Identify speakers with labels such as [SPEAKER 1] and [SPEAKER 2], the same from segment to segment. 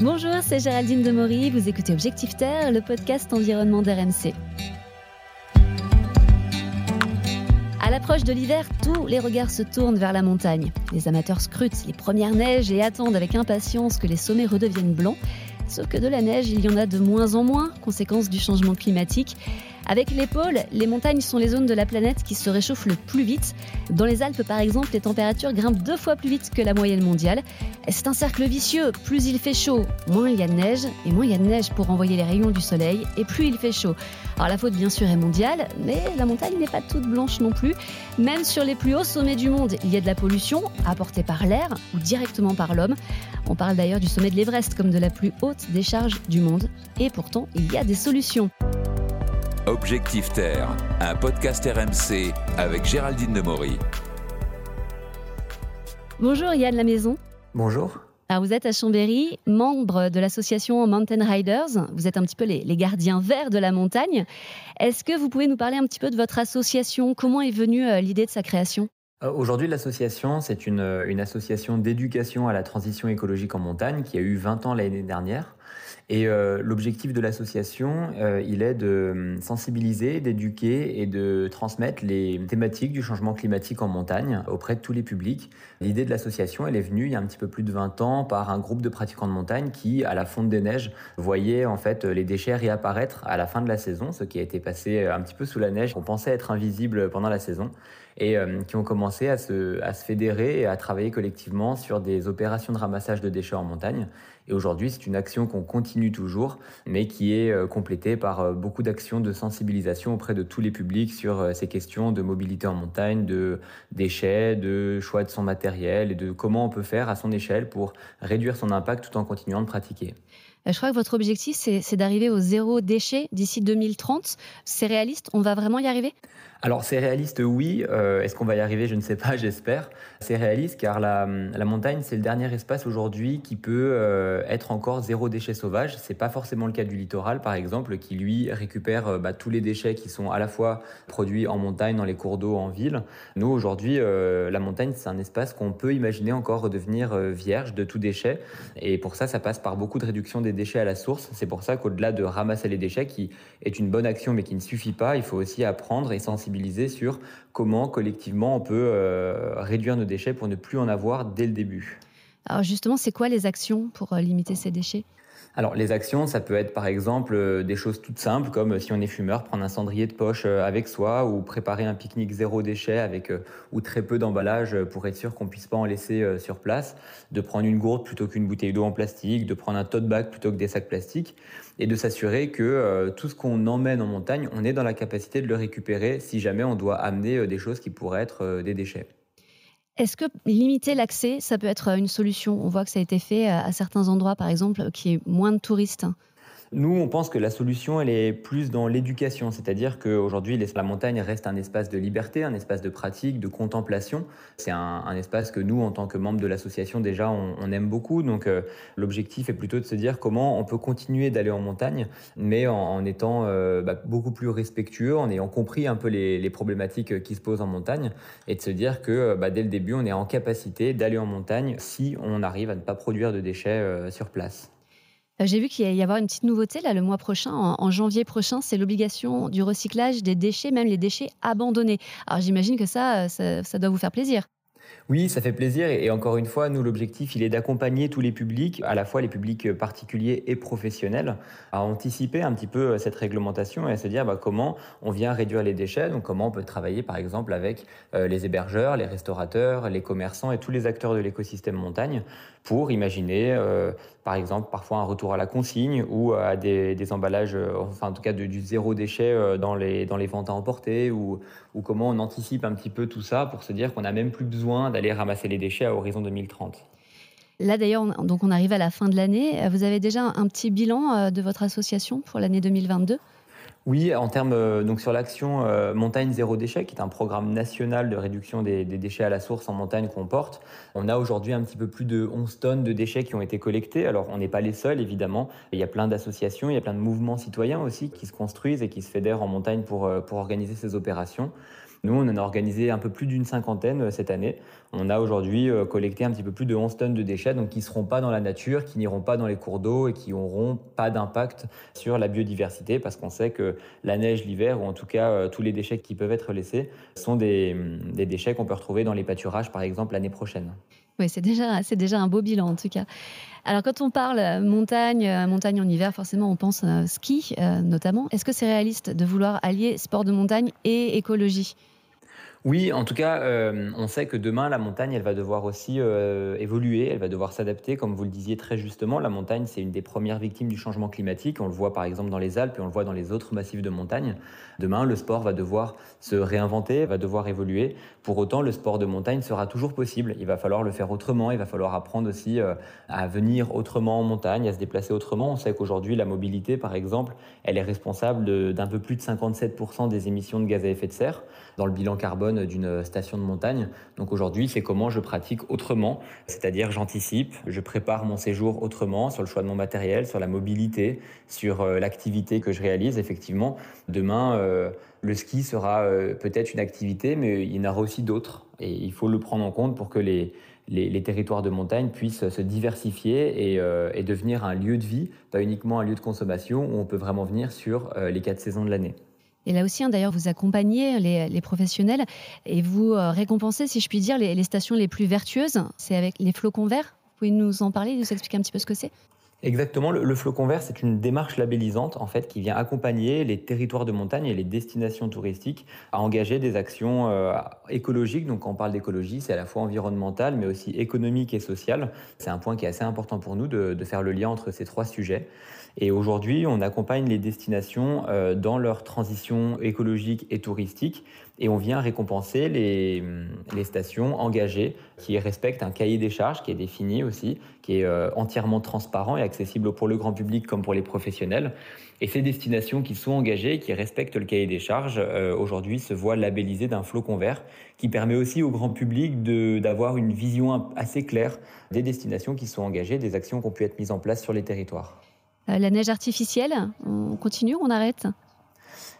[SPEAKER 1] Bonjour, c'est Géraldine Demory, vous écoutez Objectif Terre, le podcast environnement d'RMC. À l'approche de l'hiver, tous les regards se tournent vers la montagne. Les amateurs scrutent les premières neiges et attendent avec impatience que les sommets redeviennent blancs. Sauf que de la neige, il y en a de moins en moins, conséquence du changement climatique. Avec les pôles, les montagnes sont les zones de la planète qui se réchauffent le plus vite. Dans les Alpes, par exemple, les températures grimpent deux fois plus vite que la moyenne mondiale. C'est un cercle vicieux. Plus il fait chaud, moins il y a de neige, et moins il y a de neige pour envoyer les rayons du soleil, et plus il fait chaud. Alors la faute, bien sûr, est mondiale, mais la montagne n'est pas toute blanche non plus. Même sur les plus hauts sommets du monde, il y a de la pollution, apportée par l'air ou directement par l'homme. On parle d'ailleurs du sommet de l'Everest comme de la plus haute décharge du monde. Et pourtant, il y a des solutions.
[SPEAKER 2] Objectif Terre, un podcast RMC avec Géraldine Demory.
[SPEAKER 1] Bonjour Yann La Maison.
[SPEAKER 3] Bonjour.
[SPEAKER 1] Alors vous êtes à Chambéry, membre de l'association Mountain Riders. Vous êtes un petit peu les, les gardiens verts de la montagne. Est-ce que vous pouvez nous parler un petit peu de votre association? Comment est venue euh, l'idée de sa création?
[SPEAKER 3] Euh, Aujourd'hui, l'association, c'est une, une association d'éducation à la transition écologique en montagne qui a eu 20 ans l'année dernière. Et euh, l'objectif de l'association, euh, il est de hum, sensibiliser, d'éduquer et de transmettre les thématiques du changement climatique en montagne auprès de tous les publics. L'idée de l'association, elle est venue il y a un petit peu plus de 20 ans par un groupe de pratiquants de montagne qui, à la fonte des neiges, voyaient en fait les déchets réapparaître à la fin de la saison, ce qui a été passé un petit peu sous la neige, qu'on pensait être invisible pendant la saison et euh, qui ont commencé à se, à se fédérer et à travailler collectivement sur des opérations de ramassage de déchets en montagne. Et aujourd'hui, c'est une action qu'on continue toujours, mais qui est euh, complétée par euh, beaucoup d'actions de sensibilisation auprès de tous les publics sur ces questions de mobilité en montagne, de déchets, de choix de son matériel et de comment on peut faire à son échelle pour réduire son impact tout en continuant de pratiquer.
[SPEAKER 1] Je crois que votre objectif, c'est d'arriver au zéro déchet d'ici 2030. C'est réaliste? On va vraiment y arriver?
[SPEAKER 3] Alors c'est réaliste, oui. Euh, est-ce qu'on va y arriver? Je ne sais pas, j'espère. C'est réaliste car la, montagne, c'est le dernier espace aujourd'hui qui peut euh, être encore zéro déchet sauvage. C'est pas forcément le cas du littoral, par exemple, qui lui récupère euh, bah, tous les déchets qui sont à la fois produits en montagne, dans les cours d'eau, en ville. Nous aujourd'hui, la montagne, c'est un espace qu'on peut imaginer encore redevenir vierge de tout déchet. Et pour ça, ça passe par beaucoup de réduction des déchets à la source. C'est pour ça qu'au-delà de ramasser les déchets, qui est une bonne action mais qui ne suffit pas, il faut aussi apprendre et sensibiliser sur comment collectivement on peut euh, réduire nos déchets pour ne plus en avoir dès le début.
[SPEAKER 1] Alors justement, c'est quoi les actions pour euh, limiter ces déchets?
[SPEAKER 3] Alors les actions, ça peut être par exemple euh, des choses toutes simples comme si on est fumeur, prendre un cendrier de poche avec soi ou préparer un pique-nique zéro déchet avec ou très peu d'emballage pour être sûr qu'on puisse pas en laisser sur place, de prendre une gourde plutôt qu'une bouteille d'eau en plastique, de prendre un tote bag plutôt que des sacs plastiques et de s'assurer que tout ce qu'on emmène en montagne, on est dans la capacité de le récupérer si jamais on doit amener des choses qui pourraient être des déchets.
[SPEAKER 1] Est-ce que limiter l'accès, ça peut être une solution? On voit que ça a été fait à certains endroits, par exemple, qui est moins de touristes.
[SPEAKER 3] Nous, on pense que la solution, elle est plus dans l'éducation, c'est-à-dire qu'aujourd'hui, la montagne reste un espace de liberté, un espace de pratique, de contemplation. C'est un, espace que nous, en tant que membres de l'association, déjà, on, aime beaucoup. Donc, euh, l'objectif est plutôt de se dire comment on peut continuer d'aller en montagne, mais en, étant euh, bah, beaucoup plus respectueux, en ayant compris un peu les, problématiques qui se posent en montagne, et de se dire que bah, dès le début, on est en capacité d'aller en montagne si on arrive à ne pas produire de déchets euh, sur place.
[SPEAKER 1] Euh, j'ai vu qu'il y y avoir une petite nouveauté là le mois prochain, en, janvier prochain, c'est l'obligation du recyclage des déchets, même les déchets abandonnés. Alors j'imagine que ça, ça doit vous faire plaisir.
[SPEAKER 3] Oui, ça fait plaisir. Et encore une fois, nous, l'objectif, il est d'accompagner tous les publics, à la fois les publics particuliers et professionnels, à anticiper un petit peu euh, cette réglementation et à se dire bah, comment on vient réduire les déchets. Donc, comment on peut travailler, par exemple, avec euh, les hébergeurs, les restaurateurs, les commerçants et tous les acteurs de l'écosystème montagne pour imaginer, euh, par exemple, parfois un retour à la consigne ou à des, emballages, enfin, en tout cas, du zéro déchet dans les, dans les ventes à emporter ou, ou comment on anticipe un petit peu tout ça pour se dire qu'on n'a même plus besoin d'aller ramasser les déchets à horizon 2030.
[SPEAKER 1] Là d'ailleurs, donc on arrive à la fin de l'année. Vous avez déjà un petit bilan euh, de votre association pour l'année 2022
[SPEAKER 3] oui, en termes euh, donc sur l'action euh, Montagne Zéro Déchet, qui est un programme national de réduction des, déchets à la source en montagne qu'on porte, on a aujourd'hui un petit peu plus de 11 tonnes de déchets qui ont été collectés. Alors on n'est pas les seuls, évidemment. Il y a plein d'associations, il y a plein de mouvements citoyens aussi qui se construisent et qui se fédèrent en montagne pour, pour organiser ces opérations. Nous, on en a organisé un peu plus d'une cinquantaine cette année. On a aujourd'hui collecté un petit peu plus de 11 tonnes de déchets, donc qui ne seront pas dans la nature, qui n'iront pas dans les cours d'eau et qui n'auront pas d'impact sur la biodiversité, parce qu'on sait que la neige l'hiver, ou en tout cas tous les déchets qui peuvent être laissés, sont des, des déchets qu'on peut retrouver dans les pâturages, par exemple, l'année prochaine.
[SPEAKER 1] Oui, c'est déjà, c'est déjà un beau bilan en tout cas. Alors quand on parle euh, montagne, euh, montagne en hiver, forcément on pense euh, ski notamment. Est-ce que c'est réaliste de vouloir allier sport de montagne et écologie?
[SPEAKER 3] Oui, en tout cas, euh, on sait que demain, la montagne, elle va devoir aussi euh, évoluer, elle va devoir s'adapter. Comme vous le disiez très justement, la montagne, c'est une des premières victimes du changement climatique. On le voit par exemple dans les Alpes et on le voit dans les autres massifs de montagne. Demain, le sport va devoir se réinventer, va devoir évoluer. Pour autant, le sport de montagne sera toujours possible. Il va falloir le faire autrement, il va falloir apprendre aussi euh, à venir autrement en montagne, à se déplacer autrement. On sait qu'aujourd'hui, la mobilité, par exemple, elle est responsable d'un peu plus de 57% des émissions de gaz à effet de serre dans le bilan carbone d'une station de montagne. Donc aujourd'hui, c'est comment je pratique autrement, c'est-à-dire j'anticipe, je prépare mon séjour autrement sur le choix de mon matériel, sur la mobilité, sur euh, l'activité que je réalise. Effectivement, demain, euh, le ski sera euh, peut-être une activité, mais il y en aura aussi d'autres. Et il faut le prendre en compte pour que les, les, territoires de montagne puissent se diversifier et, et, devenir un lieu de vie, pas uniquement un lieu de consommation où on peut vraiment venir sur les quatre saisons de l'année.
[SPEAKER 1] Et là aussi, hein, d'ailleurs, vous accompagnez les, professionnels et vous euh, récompensez, si je puis dire, les, stations les plus vertueuses. C'est avec les flocons verts. Vous pouvez nous en parler, nous expliquer un petit peu ce que c'est?
[SPEAKER 3] Exactement, le, flocon vert, c'est une démarche labellisante en fait qui vient accompagner les territoires de montagne et les destinations touristiques à engager des actions euh, écologiques. Donc quand on parle d'écologie, c'est à la fois environnemental mais aussi économique et social. C'est un point qui est assez important pour nous de, de faire le lien entre ces trois sujets. Et aujourd'hui, on accompagne les destinations euh, dans leur transition écologique et touristique et on vient récompenser les, les, stations engagées qui respectent un cahier des charges qui est défini aussi, qui est euh, entièrement transparent et accessible pour le grand public comme pour les professionnels. Et ces destinations qui sont engagées, qui respectent le cahier des charges, euh, aujourd'hui se voient labellisées d'un flocon vert qui permet aussi au grand public d'avoir une vision assez claire des destinations qui sont engagées, des actions qui ont pu être mises en place sur les territoires.
[SPEAKER 1] Euh, la neige artificielle, on continue, on arrête?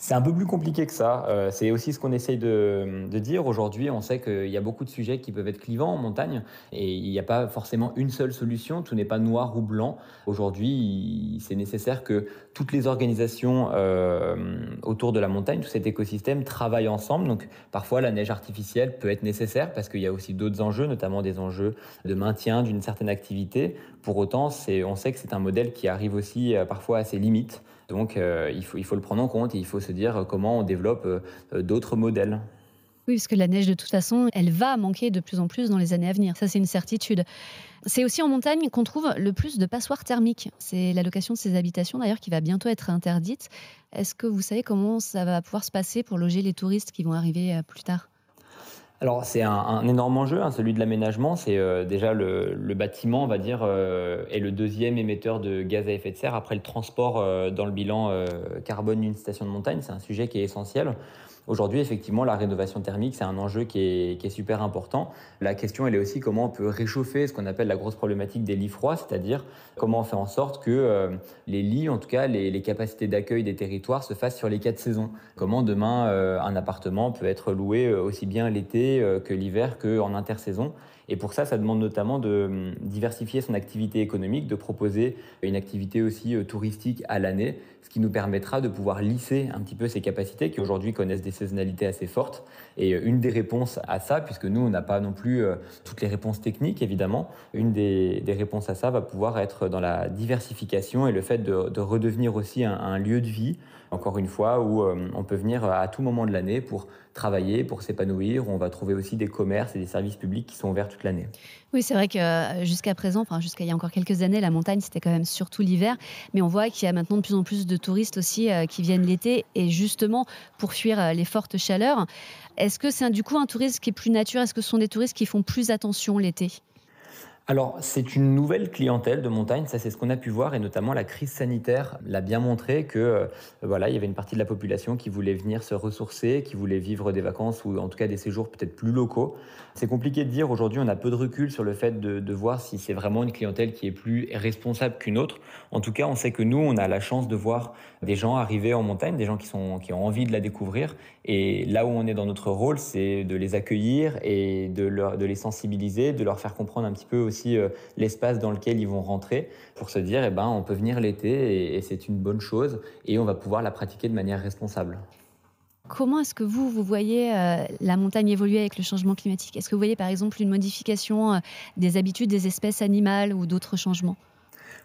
[SPEAKER 3] C'est un peu plus compliqué que ça. Euh, c'est aussi ce qu'on essaye de, dire. Aujourd'hui, on sait qu'il y a beaucoup de sujets qui peuvent être clivants en montagne et il n'y a pas forcément une seule solution. Tout n'est pas noir ou blanc. Aujourd'hui, c'est nécessaire que toutes les organisations euh, autour de la montagne, tout cet écosystème, travaillent ensemble. Donc, parfois, la neige artificielle peut être nécessaire parce qu'il y a aussi d'autres enjeux, notamment des enjeux de maintien d'une certaine activité. Pour autant, on sait que c'est un modèle qui arrive aussi euh, parfois à ses limites. Donc euh, il, faut, il faut le prendre en compte et il faut se dire comment on développe euh, d'autres modèles.
[SPEAKER 1] Oui, parce que la neige, de toute façon, elle va manquer de plus en plus dans les années à venir. Ça, c'est une certitude. C'est aussi en montagne qu'on trouve le plus de passoires thermiques. C'est la location de ces habitations, d'ailleurs, qui va bientôt être interdite. Est-ce que vous savez comment ça va pouvoir se passer pour loger les touristes qui vont arriver euh, plus tard?
[SPEAKER 3] Alors c'est un, énorme enjeu, hein, celui de l'aménagement. C'est euh, déjà le, bâtiment, on va dire, euh, est le deuxième émetteur de gaz à effet de serre après le transport euh, dans le bilan carbone d'une station de montagne. C'est un sujet qui est essentiel. Aujourd'hui, effectivement, la rénovation thermique, c'est un enjeu qui est, super important. La question, elle est aussi comment on peut réchauffer ce qu'on appelle la grosse problématique des lits froids, c'est-à-dire comment on fait en sorte que euh, les lits, en tout cas les, capacités d'accueil des territoires, se fassent sur les quatre saisons. Comment demain euh, un appartement peut être loué euh, aussi bien l'été que l'hiver qu'en intersaison. Et pour ça, ça demande notamment de hum, diversifier son activité économique, de proposer une activité aussi touristique à l'année, ce qui nous permettra de pouvoir lisser un petit peu ces capacités qui aujourd'hui connaissent des saisonnalités assez fortes. Et euh, une des réponses à ça, puisque nous, on n'a pas non plus euh, toutes les réponses techniques, évidemment, une des, réponses à ça va pouvoir être dans la diversification et le fait de, redevenir aussi un, lieu de vie, encore une fois, où euh, on peut venir à tout moment de l'année pour travailler, pour s'épanouir, on va trouver aussi des commerces et des services publics qui sont ouverts toute l'année.
[SPEAKER 1] Oui, c'est vrai que jusqu'à présent, enfin jusqu'à il y a encore quelques années, la montagne, c'était quand même surtout l'hiver, mais on voit qu'il y a maintenant de plus en plus de touristes aussi qui viennent l'été, et justement pour fuir les fortes chaleurs. Est-ce que c'est du coup un tourisme qui est plus nature? Est-ce que ce sont des touristes qui font plus attention l'été?
[SPEAKER 3] Alors, c'est une nouvelle clientèle de montagne, ça c'est ce qu'on a pu voir, et notamment la crise sanitaire l'a bien montré que euh, voilà, il y avait une partie de la population qui voulait venir se ressourcer, qui voulait vivre des vacances ou en tout cas des séjours peut-être plus locaux. C'est compliqué de dire aujourd'hui, on a peu de recul sur le fait de, de voir si c'est vraiment une clientèle qui est plus responsable qu'une autre. En tout cas, on sait que nous, on a la chance de voir des gens arriver en montagne, des gens qui, sont, qui ont envie de la découvrir, et là où on est dans notre rôle, c'est de les accueillir et de, leur, de les sensibiliser, de leur faire comprendre un petit peu aussi euh, l'espace dans lequel ils vont rentrer pour se dire, eh ben, on peut venir l'été et, c'est une bonne chose et on va pouvoir la pratiquer de manière responsable.
[SPEAKER 1] Comment est-ce que vous, vous voyez euh, la montagne évoluer avec le changement climatique? Est-ce que vous voyez par exemple une modification euh, des habitudes des espèces animales ou d'autres changements?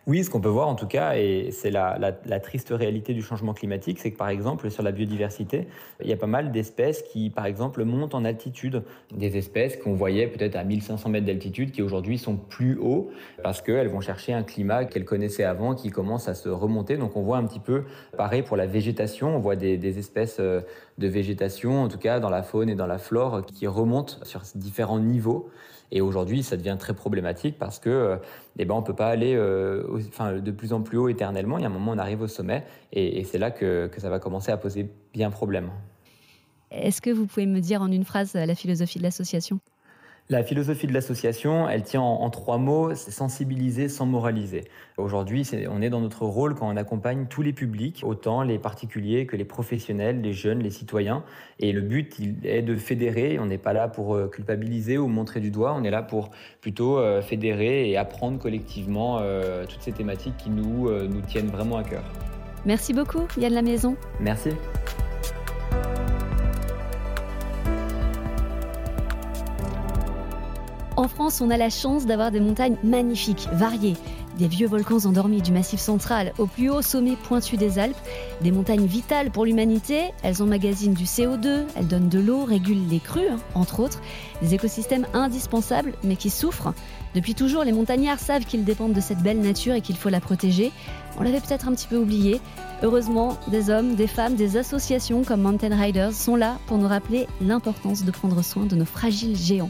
[SPEAKER 3] Oui, ce qu'on peut voir en tout cas, et c'est la, triste réalité du changement climatique, c'est que par exemple sur la biodiversité, il y a pas mal d'espèces qui par exemple montent en altitude. Des espèces qu'on voyait peut-être à 1500 mètres d'altitude qui aujourd'hui sont plus hauts parce qu'elles vont chercher un climat qu'elles connaissaient avant qui commence à se remonter. Donc on voit un petit peu pareil pour la végétation, on voit des, espèces euh, de végétation, en tout cas dans la faune et dans la flore, qui remontent sur différents niveaux. Et aujourd'hui, ça devient très problématique parce que euh, eh ben, on ne peut pas aller euh, enfin, de plus en plus haut éternellement. Il y a un moment, on arrive au sommet et, c'est là que, que ça va commencer à poser bien problème.
[SPEAKER 1] Est-ce que vous pouvez me dire en une phrase la philosophie de l'association?
[SPEAKER 3] La philosophie de l'association, elle tient en, trois mots, c'est sensibiliser sans moraliser. Aujourd'hui, on est dans notre rôle quand on accompagne tous les publics, autant les particuliers que les professionnels, les jeunes, les citoyens. Et le but il est de fédérer, on n'est pas là pour euh, culpabiliser ou montrer du doigt, on est là pour plutôt euh, fédérer et apprendre collectivement euh, toutes ces thématiques qui nous, nous tiennent vraiment à cœur.
[SPEAKER 1] Merci beaucoup, Yann La Maison.
[SPEAKER 3] Merci.
[SPEAKER 1] En France, on a la chance d'avoir des montagnes magnifiques, variées. Des vieux volcans endormis du Massif central au plus haut sommet pointu des Alpes, des montagnes vitales pour l'humanité, elles emmagasinent du CO2, elles donnent de l'eau, régulent les crues, hein, entre autres, des écosystèmes indispensables mais qui souffrent. Depuis toujours, les montagnards savent qu'ils dépendent de cette belle nature et qu'il faut la protéger. On l'avait peut-être un petit peu oublié. Heureusement, des hommes, des femmes, des associations comme Mountain Riders sont là pour nous rappeler l'importance de prendre soin de nos fragiles géants.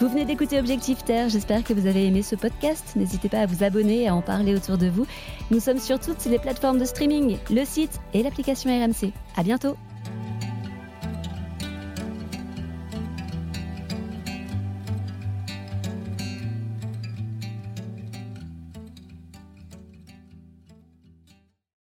[SPEAKER 1] Vous venez d'écouter Objectif Terre, j'espère que vous avez aimé ce podcast. N'hésitez pas à vous abonner et à en parler autour de vous. Nous sommes sur toutes les plateformes de streaming, le site et l'application RMC. À bientôt!